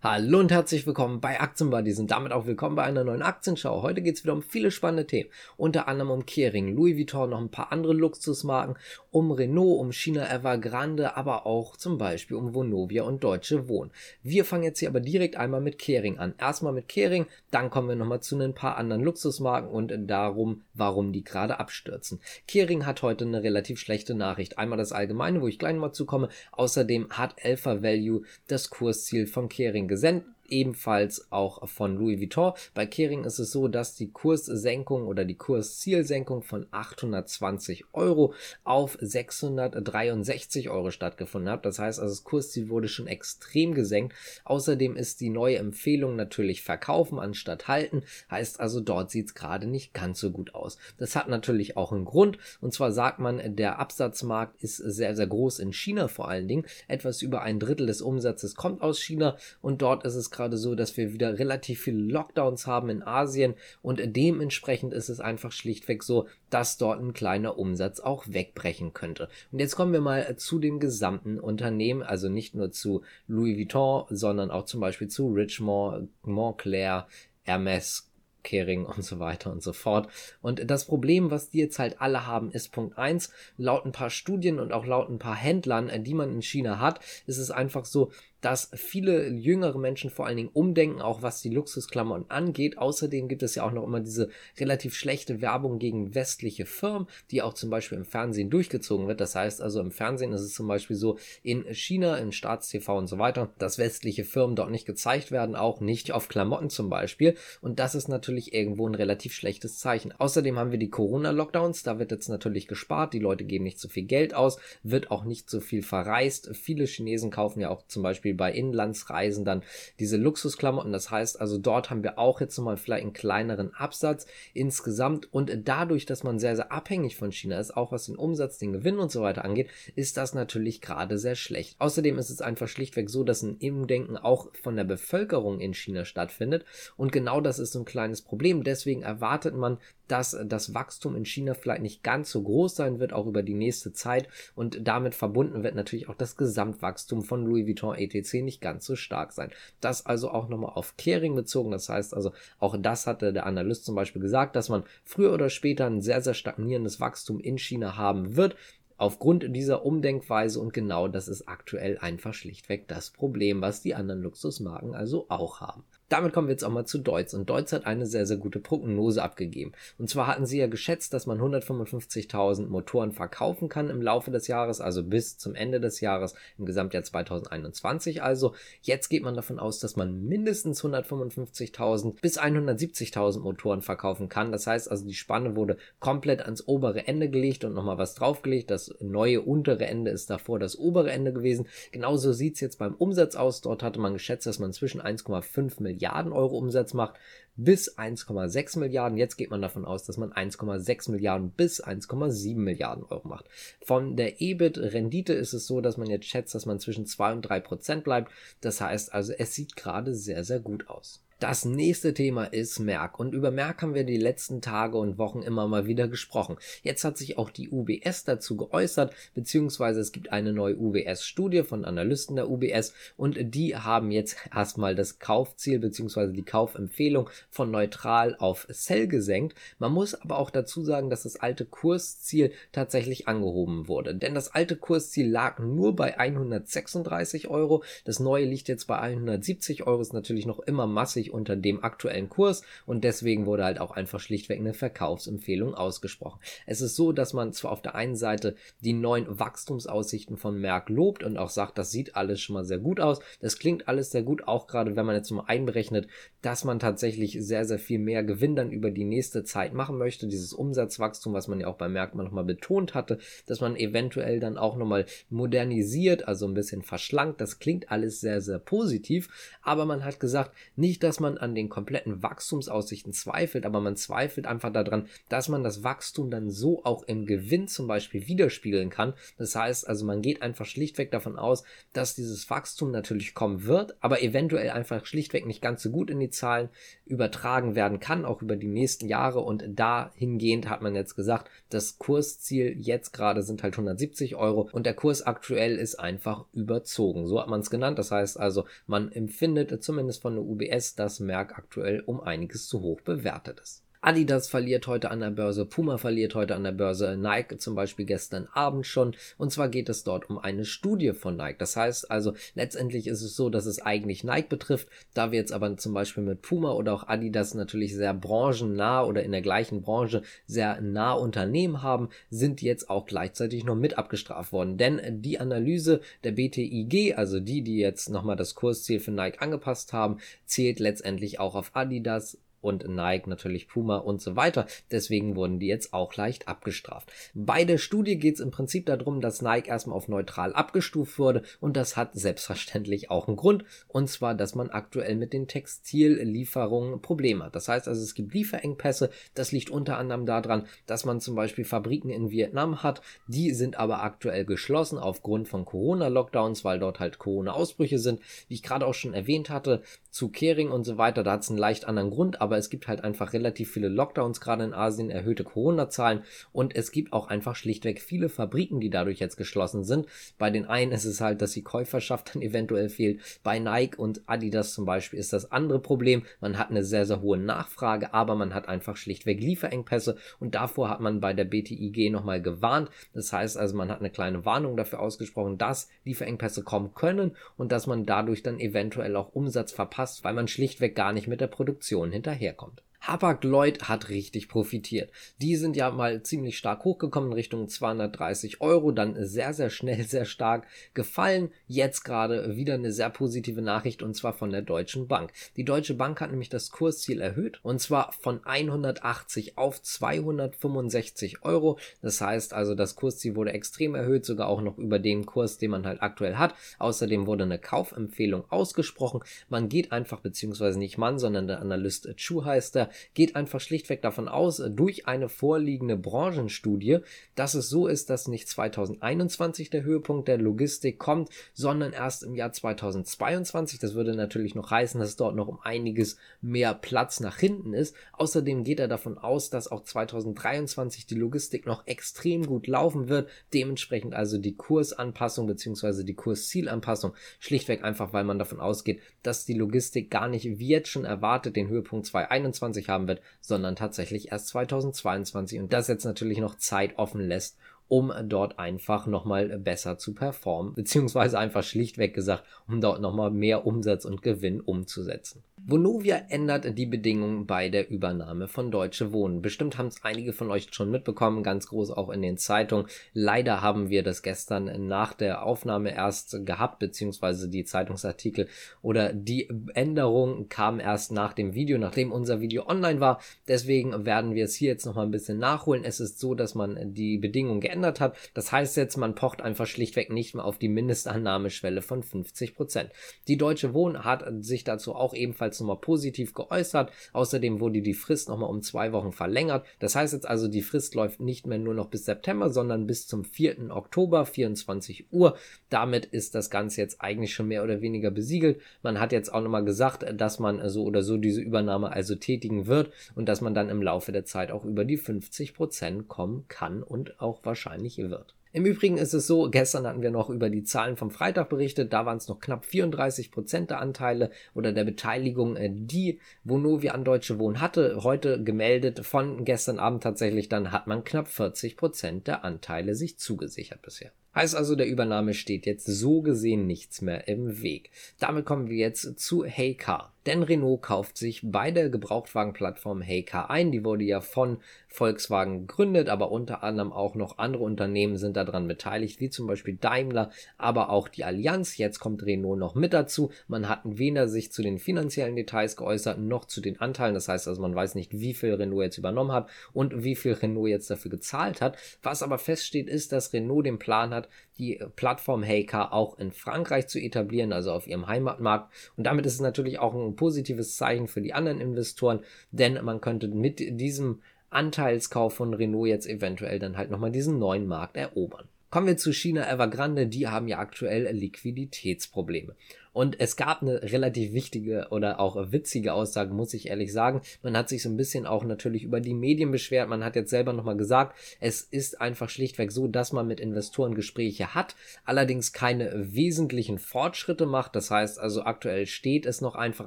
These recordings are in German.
Hallo und herzlich willkommen bei Aktienbuddies und damit auch willkommen bei einer neuen Aktienschau. Heute geht es wieder um viele spannende Themen, unter anderem um Kering, Louis Vuitton, noch ein paar andere Luxusmarken, um Renault, um China Evergrande, aber auch zum Beispiel um Vonovia und Deutsche Wohnen. Wir fangen jetzt hier aber direkt einmal mit Kering an. Erstmal mit Kering, dann kommen wir nochmal zu ein paar anderen Luxusmarken und darum, warum die gerade abstürzen. Kering hat heute eine relativ schlechte Nachricht. Einmal das Allgemeine, wo ich gleich nochmal zukomme. Außerdem hat Alpha Value das Kursziel von Kering gesendet ebenfalls auch von Louis Vuitton. Bei Kering ist es so, dass die Kurssenkung oder die Kurszielsenkung von 820 Euro auf 663 Euro stattgefunden hat. Das heißt also, das Kursziel wurde schon extrem gesenkt. Außerdem ist die neue Empfehlung natürlich verkaufen anstatt halten. Heißt also, dort sieht es gerade nicht ganz so gut aus. Das hat natürlich auch einen Grund. Und zwar sagt man, der Absatzmarkt ist sehr, sehr groß in China vor allen Dingen. Etwas über ein Drittel des Umsatzes kommt aus China und dort ist es gerade so, dass wir wieder relativ viele Lockdowns haben in Asien und dementsprechend ist es einfach schlichtweg so, dass dort ein kleiner Umsatz auch wegbrechen könnte. Und jetzt kommen wir mal zu dem gesamten Unternehmen, also nicht nur zu Louis Vuitton, sondern auch zum Beispiel zu Richemont, Montclair, Hermes, Kering und so weiter und so fort. Und das Problem, was die jetzt halt alle haben, ist Punkt eins laut ein paar Studien und auch laut ein paar Händlern, die man in China hat, ist es einfach so, dass viele jüngere Menschen vor allen Dingen umdenken, auch was die Luxusklamotten angeht. Außerdem gibt es ja auch noch immer diese relativ schlechte Werbung gegen westliche Firmen, die auch zum Beispiel im Fernsehen durchgezogen wird. Das heißt also im Fernsehen ist es zum Beispiel so in China, in Staatstv und so weiter, dass westliche Firmen dort nicht gezeigt werden, auch nicht auf Klamotten zum Beispiel. Und das ist natürlich irgendwo ein relativ schlechtes Zeichen. Außerdem haben wir die Corona-Lockdowns, da wird jetzt natürlich gespart, die Leute geben nicht so viel Geld aus, wird auch nicht so viel verreist. Viele Chinesen kaufen ja auch zum Beispiel Beispiel bei Inlandsreisen dann diese Luxusklamotten. Das heißt also, dort haben wir auch jetzt nochmal vielleicht einen kleineren Absatz insgesamt und dadurch, dass man sehr, sehr abhängig von China ist, auch was den Umsatz, den Gewinn und so weiter angeht, ist das natürlich gerade sehr schlecht. Außerdem ist es einfach schlichtweg so, dass ein Umdenken auch von der Bevölkerung in China stattfindet und genau das ist so ein kleines Problem. Deswegen erwartet man, dass das Wachstum in China vielleicht nicht ganz so groß sein wird, auch über die nächste Zeit und damit verbunden wird natürlich auch das Gesamtwachstum von Louis Vuitton etc nicht ganz so stark sein. Das also auch nochmal auf Kering bezogen. Das heißt also, auch das hatte der Analyst zum Beispiel gesagt, dass man früher oder später ein sehr, sehr stagnierendes Wachstum in China haben wird aufgrund dieser Umdenkweise und genau das ist aktuell einfach schlichtweg das Problem, was die anderen Luxusmarken also auch haben. Damit kommen wir jetzt auch mal zu Deutz. Und Deutz hat eine sehr, sehr gute Prognose abgegeben. Und zwar hatten sie ja geschätzt, dass man 155.000 Motoren verkaufen kann im Laufe des Jahres, also bis zum Ende des Jahres, im Gesamtjahr 2021 also. Jetzt geht man davon aus, dass man mindestens 155.000 bis 170.000 Motoren verkaufen kann. Das heißt also, die Spanne wurde komplett ans obere Ende gelegt und nochmal was draufgelegt. Das neue untere Ende ist davor das obere Ende gewesen. Genauso sieht's jetzt beim Umsatz aus. Dort hatte man geschätzt, dass man zwischen 1,5 Milliarden Milliarden Euro Umsatz macht, bis 1,6 Milliarden. Jetzt geht man davon aus, dass man 1,6 Milliarden bis 1,7 Milliarden Euro macht. Von der EBIT-Rendite ist es so, dass man jetzt schätzt, dass man zwischen 2 und 3 Prozent bleibt. Das heißt also, es sieht gerade sehr, sehr gut aus. Das nächste Thema ist Merck und über Merck haben wir die letzten Tage und Wochen immer mal wieder gesprochen. Jetzt hat sich auch die UBS dazu geäußert, beziehungsweise es gibt eine neue UBS-Studie von Analysten der UBS und die haben jetzt erstmal das Kaufziel beziehungsweise die Kaufempfehlung von neutral auf Sell gesenkt. Man muss aber auch dazu sagen, dass das alte Kursziel tatsächlich angehoben wurde, denn das alte Kursziel lag nur bei 136 Euro, das neue liegt jetzt bei 170 Euro, ist natürlich noch immer massig deutlich unter dem aktuellen Kurs und deswegen wurde halt auch einfach schlichtweg eine Verkaufsempfehlung ausgesprochen. Es ist so, dass man zwar auf der einen Seite die neuen Wachstumsaussichten von Merck lobt und auch sagt, das sieht alles schon mal sehr gut aus. Das klingt alles sehr gut, auch gerade wenn man jetzt mal einberechnet, dass man tatsächlich sehr, sehr viel mehr Gewinn dann über die nächste Zeit machen möchte. Dieses Umsatzwachstum, was man ja auch bei Merck mal nochmal betont hatte, dass man eventuell dann auch nochmal modernisiert, also ein bisschen verschlankt. Das klingt alles sehr, sehr positiv, aber man hat gesagt, nicht, dass dass man an den kompletten Wachstumsaussichten zweifelt, aber man zweifelt einfach daran, dass man das Wachstum dann so auch im Gewinn zum Beispiel widerspiegeln kann. Das heißt also, man geht einfach schlichtweg davon aus, dass dieses Wachstum natürlich kommen wird, aber eventuell einfach schlichtweg nicht ganz so gut in die Zahlen übertragen werden kann, auch über die nächsten Jahre. Und dahingehend hat man jetzt gesagt, das Kursziel jetzt gerade sind halt 170 Euro und der Kurs aktuell ist einfach überzogen. So hat man es genannt. Das heißt also, man empfindet zumindest von der UBS, dass Merck aktuell um einiges zu hoch bewertet ist. Adidas verliert heute an der Börse, Puma verliert heute an der Börse, Nike zum Beispiel gestern Abend schon. Und zwar geht es dort um eine Studie von Nike. Das heißt also, letztendlich ist es so, dass es eigentlich Nike betrifft. Da wir jetzt aber zum Beispiel mit Puma oder auch Adidas natürlich sehr branchennah oder in der gleichen Branche sehr nah Unternehmen haben, sind jetzt auch gleichzeitig noch mit abgestraft worden. Denn die Analyse der BTIG, also die, die jetzt nochmal das Kursziel für Nike angepasst haben, zählt letztendlich auch auf Adidas, und Nike natürlich Puma und so weiter. Deswegen wurden die jetzt auch leicht abgestraft. Bei der Studie geht es im Prinzip darum, dass Nike erstmal auf neutral abgestuft wurde und das hat selbstverständlich auch einen Grund und zwar, dass man aktuell mit den Textillieferungen Probleme hat. Das heißt also, es gibt Lieferengpässe. Das liegt unter anderem daran, dass man zum Beispiel Fabriken in Vietnam hat. Die sind aber aktuell geschlossen aufgrund von Corona-Lockdowns, weil dort halt Corona-Ausbrüche sind. Wie ich gerade auch schon erwähnt hatte, zu Kering und so weiter, da hat es einen leicht anderen Grund, aber es gibt halt einfach relativ viele Lockdowns gerade in Asien, erhöhte Corona-Zahlen und es gibt auch einfach schlichtweg viele Fabriken, die dadurch jetzt geschlossen sind. Bei den einen ist es halt, dass die Käuferschaft dann eventuell fehlt. Bei Nike und Adidas zum Beispiel ist das andere Problem. Man hat eine sehr, sehr hohe Nachfrage, aber man hat einfach schlichtweg Lieferengpässe und davor hat man bei der BTIG nochmal gewarnt. Das heißt also, man hat eine kleine Warnung dafür ausgesprochen, dass Lieferengpässe kommen können und dass man dadurch dann eventuell auch Umsatz verpasst, weil man schlichtweg gar nicht mit der Produktion hinterher daherkommt. Hapag-Lloyd hat richtig profitiert. Die sind ja mal ziemlich stark hochgekommen in Richtung 230 Euro, dann sehr, sehr schnell, sehr stark gefallen. Jetzt gerade wieder eine sehr positive Nachricht und zwar von der Deutschen Bank. Die Deutsche Bank hat nämlich das Kursziel erhöht und zwar von 180 auf 265 Euro. Das heißt also, das Kursziel wurde extrem erhöht, sogar auch noch über den Kurs, den man halt aktuell hat. Außerdem wurde eine Kaufempfehlung ausgesprochen. Man geht einfach, beziehungsweise nicht man, sondern der Analyst Chu heißt er, geht einfach schlichtweg davon aus, äh, durch eine vorliegende Branchenstudie, dass es so ist, dass nicht 2021 der Höhepunkt der Logistik kommt, sondern erst im Jahr 2022. Das würde natürlich noch heißen, dass dort noch um einiges mehr Platz nach hinten ist. Außerdem geht er davon aus, dass auch 2023 die Logistik noch extrem gut laufen wird. Dementsprechend also die Kursanpassung bzw. die Kurszielanpassung schlichtweg einfach, weil man davon ausgeht, dass die Logistik gar nicht wie jetzt schon erwartet den Höhepunkt 2021 2020 haben wird, sondern tatsächlich erst 2022 und das jetzt natürlich noch Zeit offen lässt, um dort einfach nochmal besser zu performen, beziehungsweise einfach schlichtweg gesagt, um dort nochmal mehr Umsatz und Gewinn umzusetzen. Vonovia ändert die Bedingungen bei der Übernahme von Deutsche Wohnen. Bestimmt haben es einige von euch schon mitbekommen, ganz groß auch in den Zeitungen. Leider haben wir das gestern nach der Aufnahme erst gehabt, beziehungsweise die Zeitungsartikel oder die Änderung kam erst nach dem Video, nachdem unser Video online war. Deswegen werden wir es hier jetzt nochmal ein bisschen nachholen. Es ist so, dass man die Bedingungen geändert hat. Das heißt jetzt, man pocht einfach schlichtweg nicht mehr auf die Mindestannahmeschwelle von 50 Prozent. Die Deutsche Wohnen hat sich dazu auch ebenfalls nochmal positiv geäußert. Außerdem wurde die Frist nochmal um zwei Wochen verlängert. Das heißt jetzt also, die Frist läuft nicht mehr nur noch bis September, sondern bis zum 4. Oktober, 24 Uhr. Damit ist das Ganze jetzt eigentlich schon mehr oder weniger besiegelt. Man hat jetzt auch nochmal gesagt, dass man so oder so diese Übernahme also tätigen wird und dass man dann im Laufe der Zeit auch über die 50 Prozent kommen kann und auch wahrscheinlich wird. Im Übrigen ist es so, gestern hatten wir noch über die Zahlen vom Freitag berichtet, da waren es noch knapp 34 Prozent der Anteile oder der Beteiligung, äh, die Vonovia an Deutsche Wohnen hatte. Heute gemeldet von gestern Abend tatsächlich, dann hat man knapp 40 Prozent der Anteile sich zugesichert bisher. Heißt also, der Übernahme steht jetzt so gesehen nichts mehr im Weg. Damit kommen wir jetzt zu Heycar. Denn Renault kauft sich bei der Gebrauchtwagenplattform Heycar ein. Die wurde ja von Volkswagen gegründet, aber unter anderem auch noch andere Unternehmen sind daran beteiligt, wie zum Beispiel Daimler, aber auch die Allianz. Jetzt kommt Renault noch mit dazu. Man hat weder sich zu den finanziellen Details geäußert, noch zu den Anteilen. Das heißt also, man weiß nicht, wie viel Renault jetzt übernommen hat und wie viel Renault jetzt dafür gezahlt hat. Was aber feststeht, ist, dass Renault den Plan hat, die Plattform Heycar auch in Frankreich zu etablieren, also auf ihrem Heimatmarkt. Und damit ist es natürlich auch ein positives Zeichen für die anderen Investoren, denn man könnte mit diesem Anteilskauf von Renault jetzt eventuell dann halt nochmal diesen neuen Markt erobern. Kommen wir zu China Evergrande, die haben ja aktuell Liquiditätsprobleme. Und es gab eine relativ wichtige oder auch witzige Aussage, muss ich ehrlich sagen. Man hat sich so ein bisschen auch natürlich über die Medien beschwert. Man hat jetzt selber nochmal gesagt, es ist einfach schlichtweg so, dass man mit Investoren Gespräche hat, allerdings keine wesentlichen Fortschritte macht. Das heißt also, aktuell steht es noch einfach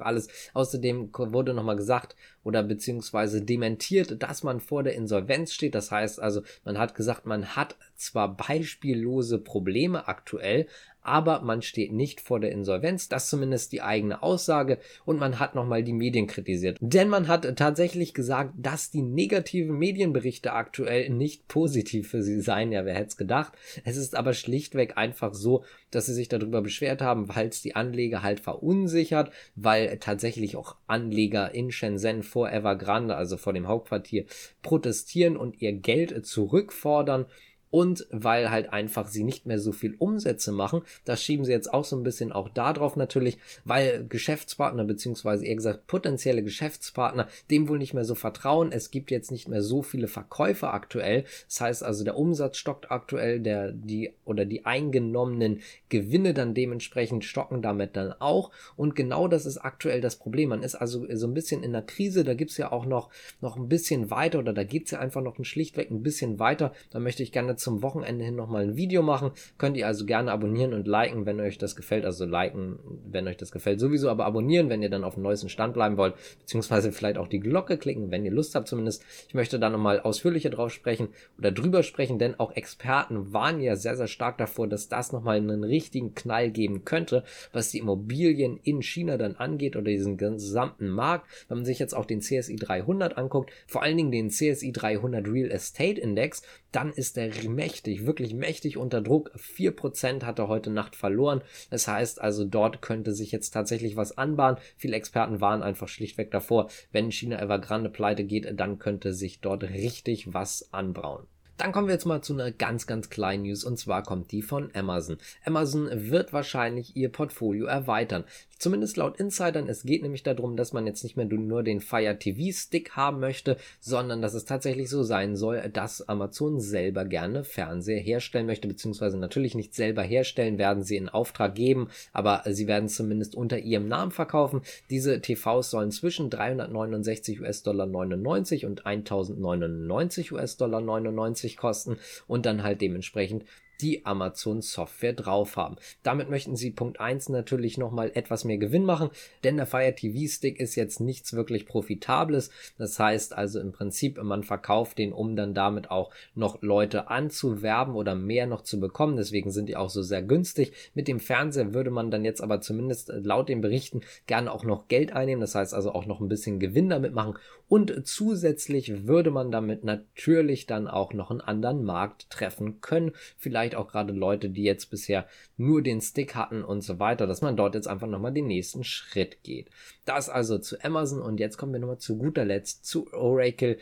alles. Außerdem wurde nochmal gesagt oder beziehungsweise dementiert, dass man vor der Insolvenz steht. Das heißt also, man hat gesagt, man hat zwar beispiellose Probleme aktuell, aber man steht nicht vor der Insolvenz. Das zumindest die eigene Aussage und man hat nochmal die Medien kritisiert. Denn man hat tatsächlich gesagt, dass die negativen Medienberichte aktuell nicht positiv für sie seien. Ja, wer hätte es gedacht? Es ist aber schlichtweg einfach so, dass sie sich darüber beschwert haben, weil es die Anleger halt verunsichert, weil tatsächlich auch Anleger in Shenzhen vor Evergrande, also vor dem Hauptquartier, protestieren und ihr Geld zurückfordern und weil halt einfach sie nicht mehr so viel Umsätze machen. Das schieben sie jetzt auch so ein bisschen auch darauf natürlich, weil Geschäftspartner beziehungsweise eher gesagt potenzielle Geschäftspartner dem wohl nicht mehr so vertrauen. Es gibt jetzt nicht mehr so viele Verkäufer aktuell. Das heißt also der Umsatz stockt aktuell, der die oder die eingenommenen Gewinne dann dementsprechend stocken damit dann auch. Und genau das ist aktuell das Problem. Man ist also so ein bisschen in der Krise. Da gibt's ja auch noch noch ein bisschen weiter oder da geht's ja einfach noch ein schlichtweg ein bisschen weiter. Da möchte ich gerne zum Wochenende hin nochmal ein Video machen. Könnt ihr also gerne abonnieren und liken, wenn euch das gefällt. Also liken, wenn euch das gefällt sowieso, aber abonnieren, wenn ihr dann auf dem neuesten Stand bleiben wollt. Beziehungsweise vielleicht auch die Glocke klicken, wenn ihr Lust habt zumindest. Ich möchte da nochmal ausführlicher drauf sprechen oder drüber sprechen, denn auch Experten waren ja sehr, sehr stark davor, dass das nochmal einen richtigen Knall geben könnte, was die Immobilien in China dann angeht oder diesen gesamten Markt. Wenn man sich jetzt auch den CSI 300 anguckt, vor allen Dingen den CSI 300 Real Estate Index, dann ist der mächtig, wirklich mächtig unter Druck. 4% hat er heute Nacht verloren. Das heißt also, dort könnte sich jetzt tatsächlich was anbahnen. Viele Experten waren einfach schlichtweg davor, wenn China Evergrande pleite geht, dann könnte sich dort richtig was anbrauen. Dann kommen wir jetzt mal zu einer ganz, ganz kleinen News und zwar kommt die von Amazon. Amazon wird wahrscheinlich ihr Portfolio erweitern. Zumindest laut Insidern. Es geht nämlich darum, dass man jetzt nicht mehr nur den Fire TV Stick haben möchte, sondern dass es tatsächlich so sein soll, dass Amazon selber gerne Fernseher herstellen möchte, beziehungsweise natürlich nicht selber herstellen, werden sie in Auftrag geben, aber sie werden zumindest unter ihrem Namen verkaufen. Diese TVs sollen zwischen 369 US-Dollar 99 und 1099 US-Dollar 99 kosten und dann halt dementsprechend die Amazon Software drauf haben. Damit möchten sie Punkt 1 natürlich nochmal etwas mehr Gewinn machen, denn der Fire TV Stick ist jetzt nichts wirklich profitables. Das heißt also im Prinzip, man verkauft den, um dann damit auch noch Leute anzuwerben oder mehr noch zu bekommen. Deswegen sind die auch so sehr günstig. Mit dem Fernseher würde man dann jetzt aber zumindest laut den Berichten gerne auch noch Geld einnehmen. Das heißt also auch noch ein bisschen Gewinn damit machen. Und zusätzlich würde man damit natürlich dann auch noch einen anderen Markt treffen können. Vielleicht vielleicht auch gerade Leute, die jetzt bisher nur den Stick hatten und so weiter, dass man dort jetzt einfach nochmal den nächsten Schritt geht. Das also zu Amazon und jetzt kommen wir nochmal zu guter Letzt zu Oracle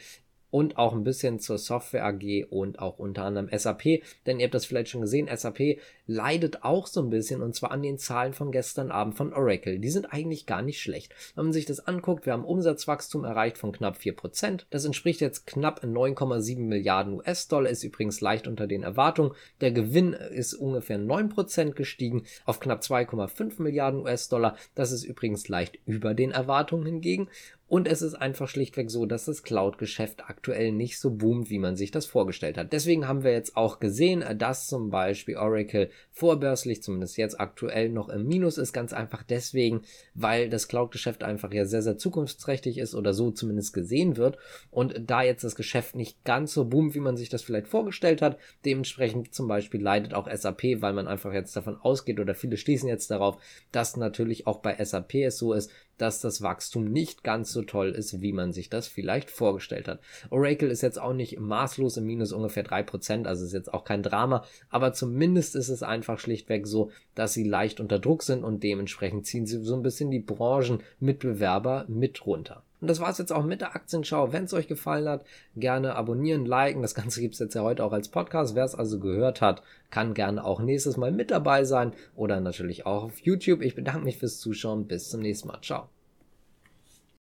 und auch ein bisschen zur Software AG und auch unter anderem SAP, denn ihr habt das vielleicht schon gesehen, SAP leidet auch so ein bisschen und zwar an den Zahlen von gestern Abend von Oracle. Die sind eigentlich gar nicht schlecht. Wenn man sich das anguckt, wir haben Umsatzwachstum erreicht von knapp 4%. Das entspricht jetzt knapp 9,7 Milliarden US-Dollar, ist übrigens leicht unter den Erwartungen. Der Gewinn ist ungefähr 9% gestiegen auf knapp 2,5 Milliarden US-Dollar. Das ist übrigens leicht über den Erwartungen hingegen. Und es ist einfach schlichtweg so, dass das Cloud-Geschäft aktuell nicht so boomt, wie man sich das vorgestellt hat. Deswegen haben wir jetzt auch gesehen, dass zum Beispiel Oracle vorbörslich, zumindest jetzt aktuell, noch im Minus ist. Ganz einfach deswegen, weil das Cloud-Geschäft einfach ja sehr, sehr zukunftsträchtig ist oder so zumindest gesehen wird. Und da jetzt das Geschäft nicht ganz so boomt, wie man sich das vielleicht vorgestellt hat, dementsprechend zum Beispiel leidet auch SAP, weil man einfach jetzt davon ausgeht oder viele schließen jetzt darauf, dass natürlich auch bei SAP es so ist, dass das Wachstum nicht ganz so toll ist, wie man sich das vielleicht vorgestellt hat. Oracle ist jetzt auch nicht maßlos im Minus ungefähr drei Prozent, also ist jetzt auch kein Drama, aber zumindest ist es einfach schlichtweg so, dass sie leicht unter Druck sind und dementsprechend ziehen sie so ein bisschen die Branchenmitbewerber mit runter. Und das war's jetzt auch mit der Aktienschau. Wenn es euch gefallen hat, gerne abonnieren, liken. Das Ganze gibt's jetzt ja heute auch als Podcast. Wer es also gehört hat, kann gerne auch nächstes Mal mit dabei sein oder natürlich auch auf YouTube. Ich bedanke mich fürs Zuschauen. Bis zum nächsten Mal. Ciao.